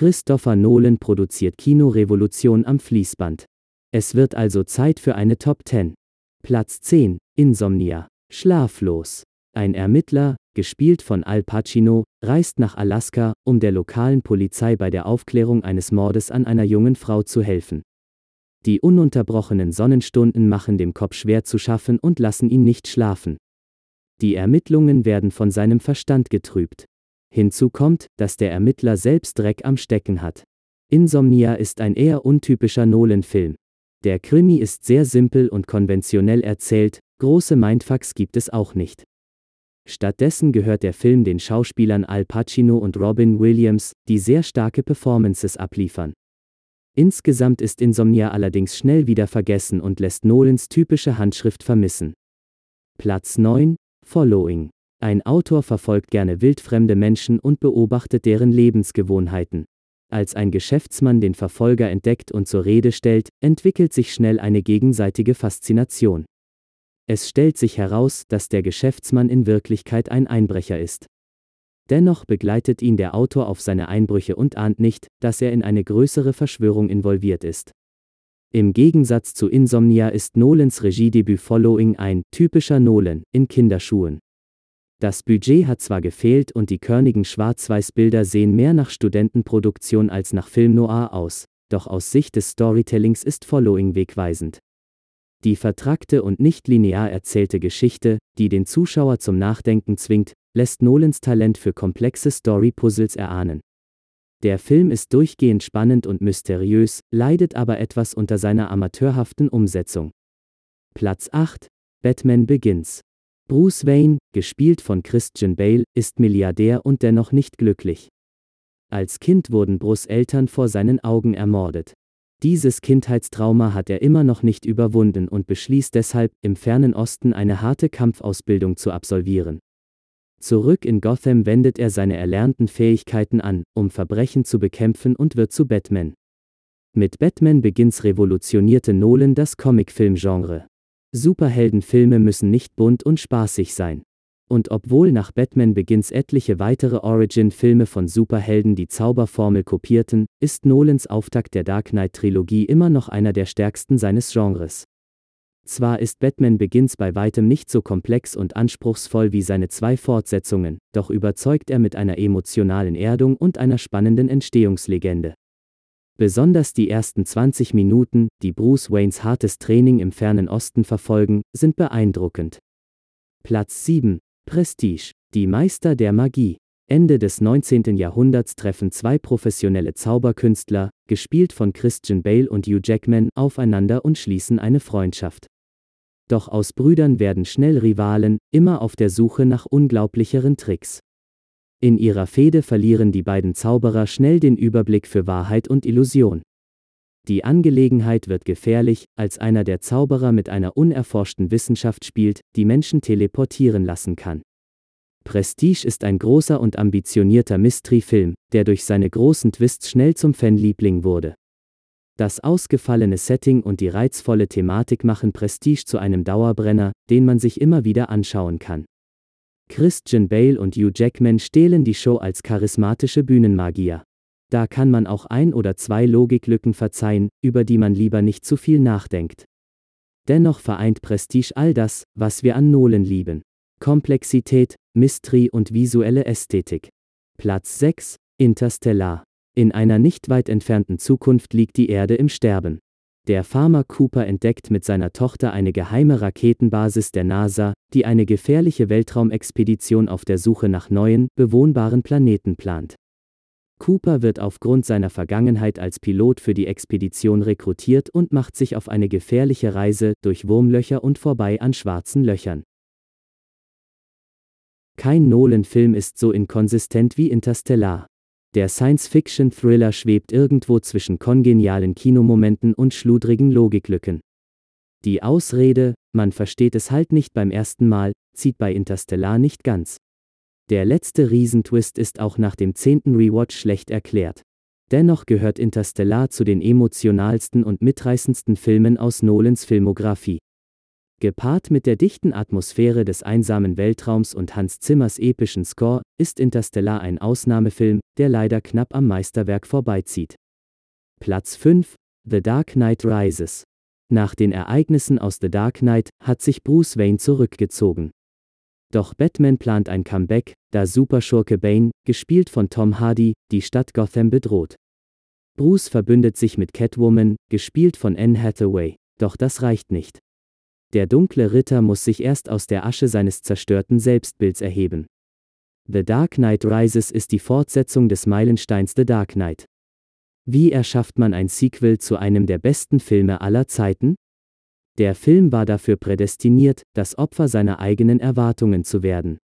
Christopher Nolan produziert Kinorevolution am Fließband. Es wird also Zeit für eine Top 10. Platz 10, Insomnia. Schlaflos. Ein Ermittler, gespielt von Al Pacino, reist nach Alaska, um der lokalen Polizei bei der Aufklärung eines Mordes an einer jungen Frau zu helfen. Die ununterbrochenen Sonnenstunden machen dem Kopf schwer zu schaffen und lassen ihn nicht schlafen. Die Ermittlungen werden von seinem Verstand getrübt. Hinzu kommt, dass der Ermittler selbst Dreck am Stecken hat. Insomnia ist ein eher untypischer Nolan-Film. Der Krimi ist sehr simpel und konventionell erzählt, große Mindfucks gibt es auch nicht. Stattdessen gehört der Film den Schauspielern Al Pacino und Robin Williams, die sehr starke Performances abliefern. Insgesamt ist Insomnia allerdings schnell wieder vergessen und lässt Nolans typische Handschrift vermissen. Platz 9, Following. Ein Autor verfolgt gerne wildfremde Menschen und beobachtet deren Lebensgewohnheiten. Als ein Geschäftsmann den Verfolger entdeckt und zur Rede stellt, entwickelt sich schnell eine gegenseitige Faszination. Es stellt sich heraus, dass der Geschäftsmann in Wirklichkeit ein Einbrecher ist. Dennoch begleitet ihn der Autor auf seine Einbrüche und ahnt nicht, dass er in eine größere Verschwörung involviert ist. Im Gegensatz zu Insomnia ist Nolans Regiedebüt Following ein typischer Nolan in Kinderschuhen. Das Budget hat zwar gefehlt und die körnigen Schwarz-Weiß-Bilder sehen mehr nach Studentenproduktion als nach Film noir aus, doch aus Sicht des Storytellings ist Following wegweisend. Die vertrackte und nicht linear erzählte Geschichte, die den Zuschauer zum Nachdenken zwingt, lässt Nolans Talent für komplexe Story-Puzzles erahnen. Der Film ist durchgehend spannend und mysteriös, leidet aber etwas unter seiner amateurhaften Umsetzung. Platz 8 Batman Begins Bruce Wayne, gespielt von Christian Bale, ist Milliardär und dennoch nicht glücklich. Als Kind wurden Bruce Eltern vor seinen Augen ermordet. Dieses Kindheitstrauma hat er immer noch nicht überwunden und beschließt deshalb, im fernen Osten eine harte Kampfausbildung zu absolvieren. Zurück in Gotham wendet er seine erlernten Fähigkeiten an, um Verbrechen zu bekämpfen und wird zu Batman. Mit Batman Begins revolutionierte Nolan das Comicfilmgenre. Superheldenfilme müssen nicht bunt und spaßig sein. Und obwohl nach Batman Begins etliche weitere Origin-Filme von Superhelden die Zauberformel kopierten, ist Nolans Auftakt der Dark Knight-Trilogie immer noch einer der stärksten seines Genres. Zwar ist Batman Begins bei weitem nicht so komplex und anspruchsvoll wie seine zwei Fortsetzungen, doch überzeugt er mit einer emotionalen Erdung und einer spannenden Entstehungslegende. Besonders die ersten 20 Minuten, die Bruce Waynes hartes Training im fernen Osten verfolgen, sind beeindruckend. Platz 7. Prestige. Die Meister der Magie. Ende des 19. Jahrhunderts treffen zwei professionelle Zauberkünstler, gespielt von Christian Bale und Hugh Jackman, aufeinander und schließen eine Freundschaft. Doch aus Brüdern werden schnell Rivalen, immer auf der Suche nach unglaublicheren Tricks. In ihrer Fehde verlieren die beiden Zauberer schnell den Überblick für Wahrheit und Illusion. Die Angelegenheit wird gefährlich, als einer der Zauberer mit einer unerforschten Wissenschaft spielt, die Menschen teleportieren lassen kann. Prestige ist ein großer und ambitionierter Mystery-Film, der durch seine großen Twists schnell zum Fanliebling wurde. Das ausgefallene Setting und die reizvolle Thematik machen Prestige zu einem Dauerbrenner, den man sich immer wieder anschauen kann. Christian Bale und Hugh Jackman stehlen die Show als charismatische Bühnenmagier. Da kann man auch ein oder zwei Logiklücken verzeihen, über die man lieber nicht zu viel nachdenkt. Dennoch vereint Prestige all das, was wir an Nolan lieben. Komplexität, Mystery und visuelle Ästhetik. Platz 6, Interstellar. In einer nicht weit entfernten Zukunft liegt die Erde im Sterben. Der Farmer Cooper entdeckt mit seiner Tochter eine geheime Raketenbasis der NASA, die eine gefährliche Weltraumexpedition auf der Suche nach neuen, bewohnbaren Planeten plant. Cooper wird aufgrund seiner Vergangenheit als Pilot für die Expedition rekrutiert und macht sich auf eine gefährliche Reise durch Wurmlöcher und vorbei an schwarzen Löchern. Kein Nolan-Film ist so inkonsistent wie Interstellar. Der Science-Fiction-Thriller schwebt irgendwo zwischen kongenialen Kinomomenten und schludrigen Logiklücken. Die Ausrede, man versteht es halt nicht beim ersten Mal, zieht bei Interstellar nicht ganz. Der letzte Riesentwist ist auch nach dem zehnten Rewatch schlecht erklärt. Dennoch gehört Interstellar zu den emotionalsten und mitreißendsten Filmen aus Nolans Filmografie. Gepaart mit der dichten Atmosphäre des einsamen Weltraums und Hans Zimmers epischen Score ist Interstellar ein Ausnahmefilm, der leider knapp am Meisterwerk vorbeizieht. Platz 5 The Dark Knight Rises. Nach den Ereignissen aus The Dark Knight hat sich Bruce Wayne zurückgezogen. Doch Batman plant ein Comeback, da Superschurke Bane, gespielt von Tom Hardy, die Stadt Gotham bedroht. Bruce verbündet sich mit Catwoman, gespielt von Anne Hathaway, doch das reicht nicht. Der dunkle Ritter muss sich erst aus der Asche seines zerstörten Selbstbilds erheben. The Dark Knight Rises ist die Fortsetzung des Meilensteins The Dark Knight. Wie erschafft man ein Sequel zu einem der besten Filme aller Zeiten? Der Film war dafür prädestiniert, das Opfer seiner eigenen Erwartungen zu werden.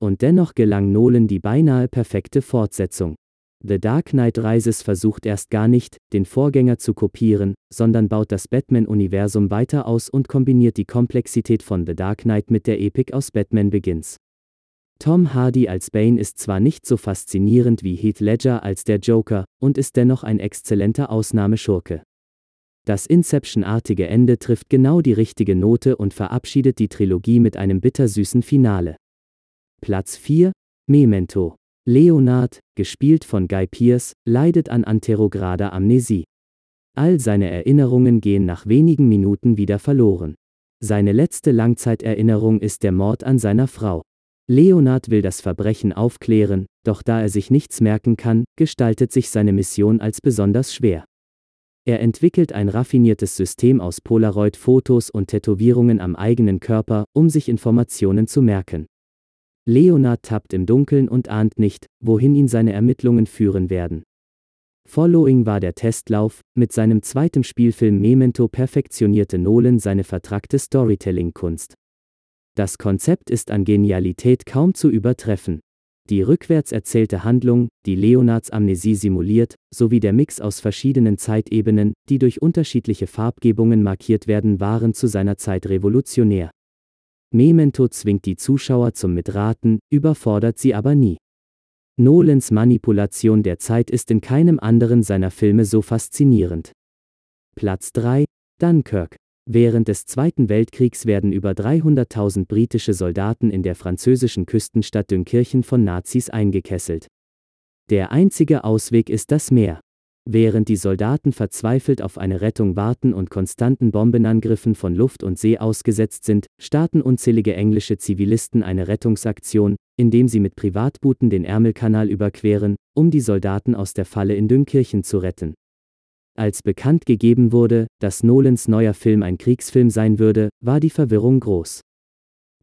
Und dennoch gelang Nolan die beinahe perfekte Fortsetzung. The Dark Knight Rises versucht erst gar nicht, den Vorgänger zu kopieren, sondern baut das Batman-Universum weiter aus und kombiniert die Komplexität von The Dark Knight mit der Epik aus Batman Begins. Tom Hardy als Bane ist zwar nicht so faszinierend wie Heath Ledger als der Joker und ist dennoch ein exzellenter Ausnahmeschurke. Das Inception-artige Ende trifft genau die richtige Note und verabschiedet die Trilogie mit einem bittersüßen Finale. Platz 4 Memento Leonard, gespielt von Guy Pearce, leidet an anterograder Amnesie. All seine Erinnerungen gehen nach wenigen Minuten wieder verloren. Seine letzte Langzeiterinnerung ist der Mord an seiner Frau. Leonard will das Verbrechen aufklären, doch da er sich nichts merken kann, gestaltet sich seine Mission als besonders schwer. Er entwickelt ein raffiniertes System aus Polaroid-Fotos und Tätowierungen am eigenen Körper, um sich Informationen zu merken. Leonard tappt im Dunkeln und ahnt nicht, wohin ihn seine Ermittlungen führen werden. Following war der Testlauf, mit seinem zweiten Spielfilm Memento perfektionierte Nolan seine vertrackte Storytelling-Kunst. Das Konzept ist an Genialität kaum zu übertreffen. Die rückwärts erzählte Handlung, die Leonards Amnesie simuliert, sowie der Mix aus verschiedenen Zeitebenen, die durch unterschiedliche Farbgebungen markiert werden, waren zu seiner Zeit revolutionär. Memento zwingt die Zuschauer zum Mitraten, überfordert sie aber nie. Nolans Manipulation der Zeit ist in keinem anderen seiner Filme so faszinierend. Platz 3 Dunkirk Während des Zweiten Weltkriegs werden über 300.000 britische Soldaten in der französischen Küstenstadt Dünkirchen von Nazis eingekesselt. Der einzige Ausweg ist das Meer. Während die Soldaten verzweifelt auf eine Rettung warten und konstanten Bombenangriffen von Luft und See ausgesetzt sind, starten unzählige englische Zivilisten eine Rettungsaktion, indem sie mit Privatbooten den Ärmelkanal überqueren, um die Soldaten aus der Falle in Dünkirchen zu retten. Als bekannt gegeben wurde, dass Nolans neuer Film ein Kriegsfilm sein würde, war die Verwirrung groß.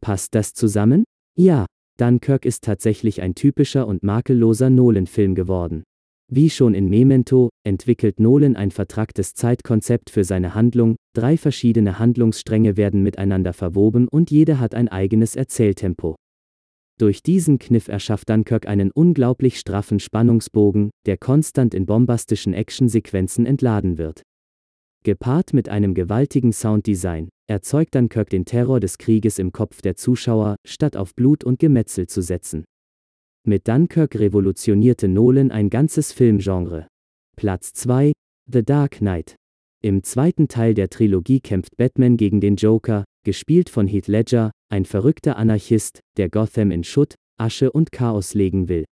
Passt das zusammen? Ja, Dunkirk ist tatsächlich ein typischer und makelloser Nolan-Film geworden. Wie schon in Memento, entwickelt Nolan ein vertracktes Zeitkonzept für seine Handlung, drei verschiedene Handlungsstränge werden miteinander verwoben und jeder hat ein eigenes Erzähltempo. Durch diesen Kniff erschafft Dunkirk einen unglaublich straffen Spannungsbogen, der konstant in bombastischen Actionsequenzen entladen wird. Gepaart mit einem gewaltigen Sounddesign, erzeugt Dunkirk den Terror des Krieges im Kopf der Zuschauer, statt auf Blut und Gemetzel zu setzen. Mit Dunkirk revolutionierte Nolan ein ganzes Filmgenre. Platz 2 The Dark Knight. Im zweiten Teil der Trilogie kämpft Batman gegen den Joker, gespielt von Heath Ledger, ein verrückter Anarchist, der Gotham in Schutt, Asche und Chaos legen will.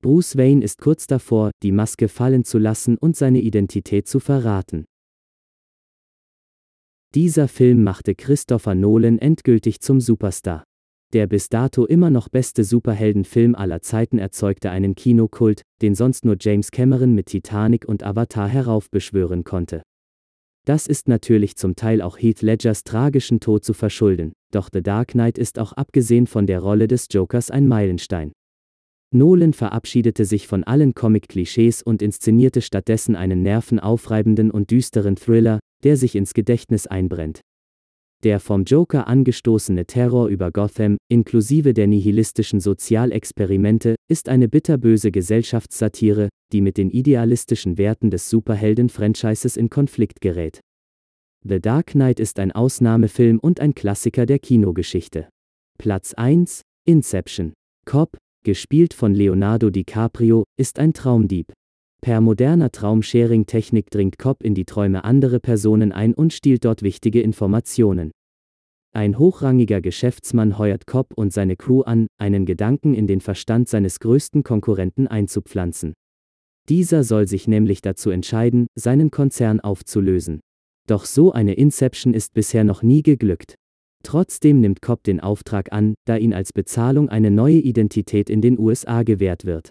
Bruce Wayne ist kurz davor, die Maske fallen zu lassen und seine Identität zu verraten. Dieser Film machte Christopher Nolan endgültig zum Superstar. Der bis dato immer noch beste Superheldenfilm aller Zeiten erzeugte einen Kinokult, den sonst nur James Cameron mit Titanic und Avatar heraufbeschwören konnte. Das ist natürlich zum Teil auch Heath Ledgers tragischen Tod zu verschulden, doch The Dark Knight ist auch abgesehen von der Rolle des Jokers ein Meilenstein. Nolan verabschiedete sich von allen Comic-Klischees und inszenierte stattdessen einen nervenaufreibenden und düsteren Thriller, der sich ins Gedächtnis einbrennt. Der vom Joker angestoßene Terror über Gotham, inklusive der nihilistischen Sozialexperimente, ist eine bitterböse Gesellschaftssatire, die mit den idealistischen Werten des Superhelden-Franchises in Konflikt gerät. The Dark Knight ist ein Ausnahmefilm und ein Klassiker der Kinogeschichte. Platz 1 Inception. Cop, gespielt von Leonardo DiCaprio, ist ein Traumdieb. Per moderner Traumsharing-Technik dringt Cobb in die Träume anderer Personen ein und stiehlt dort wichtige Informationen. Ein hochrangiger Geschäftsmann heuert Cobb und seine Crew an, einen Gedanken in den Verstand seines größten Konkurrenten einzupflanzen. Dieser soll sich nämlich dazu entscheiden, seinen Konzern aufzulösen. Doch so eine Inception ist bisher noch nie geglückt. Trotzdem nimmt Cobb den Auftrag an, da ihn als Bezahlung eine neue Identität in den USA gewährt wird.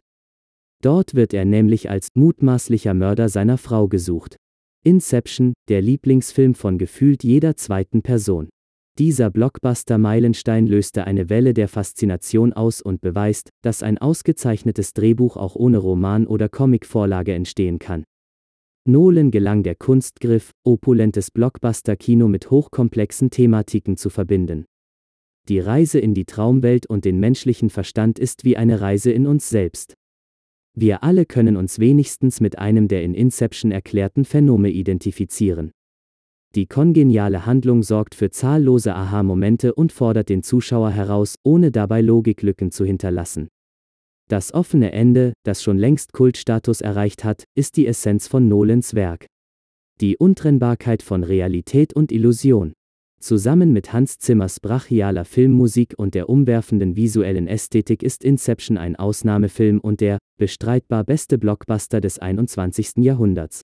Dort wird er nämlich als mutmaßlicher Mörder seiner Frau gesucht. Inception, der Lieblingsfilm von gefühlt jeder zweiten Person. Dieser Blockbuster-Meilenstein löste eine Welle der Faszination aus und beweist, dass ein ausgezeichnetes Drehbuch auch ohne Roman oder Comicvorlage entstehen kann. Nolan gelang der Kunstgriff, opulentes Blockbuster-Kino mit hochkomplexen Thematiken zu verbinden. Die Reise in die Traumwelt und den menschlichen Verstand ist wie eine Reise in uns selbst. Wir alle können uns wenigstens mit einem der in Inception erklärten Phänome identifizieren. Die kongeniale Handlung sorgt für zahllose Aha-Momente und fordert den Zuschauer heraus, ohne dabei Logiklücken zu hinterlassen. Das offene Ende, das schon längst Kultstatus erreicht hat, ist die Essenz von Nolans Werk. Die Untrennbarkeit von Realität und Illusion. Zusammen mit Hans Zimmers brachialer Filmmusik und der umwerfenden visuellen Ästhetik ist Inception ein Ausnahmefilm und der, bestreitbar beste Blockbuster des 21. Jahrhunderts.